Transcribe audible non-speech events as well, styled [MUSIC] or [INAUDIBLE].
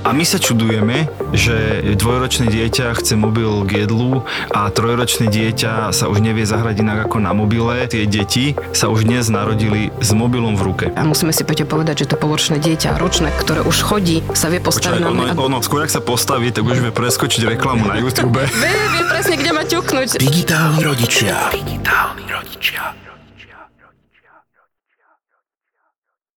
A my sa čudujeme, že dvojročné dieťa chce mobil k jedlu a trojročné dieťa sa už nevie zahrať inak ako na mobile. Tie deti sa už dnes narodili s mobilom v ruke. A musíme si Peťo povedať, že to poločné dieťa, ročné, ktoré už chodí, sa vie postaviť Počkaj, na ono, ono, skôr ak sa postaví, tak už vie preskočiť reklamu na YouTube. [LAUGHS] Vie, vie presne, kde ma ťuknúť. Digitálni rodičia. Digitálni rodičia.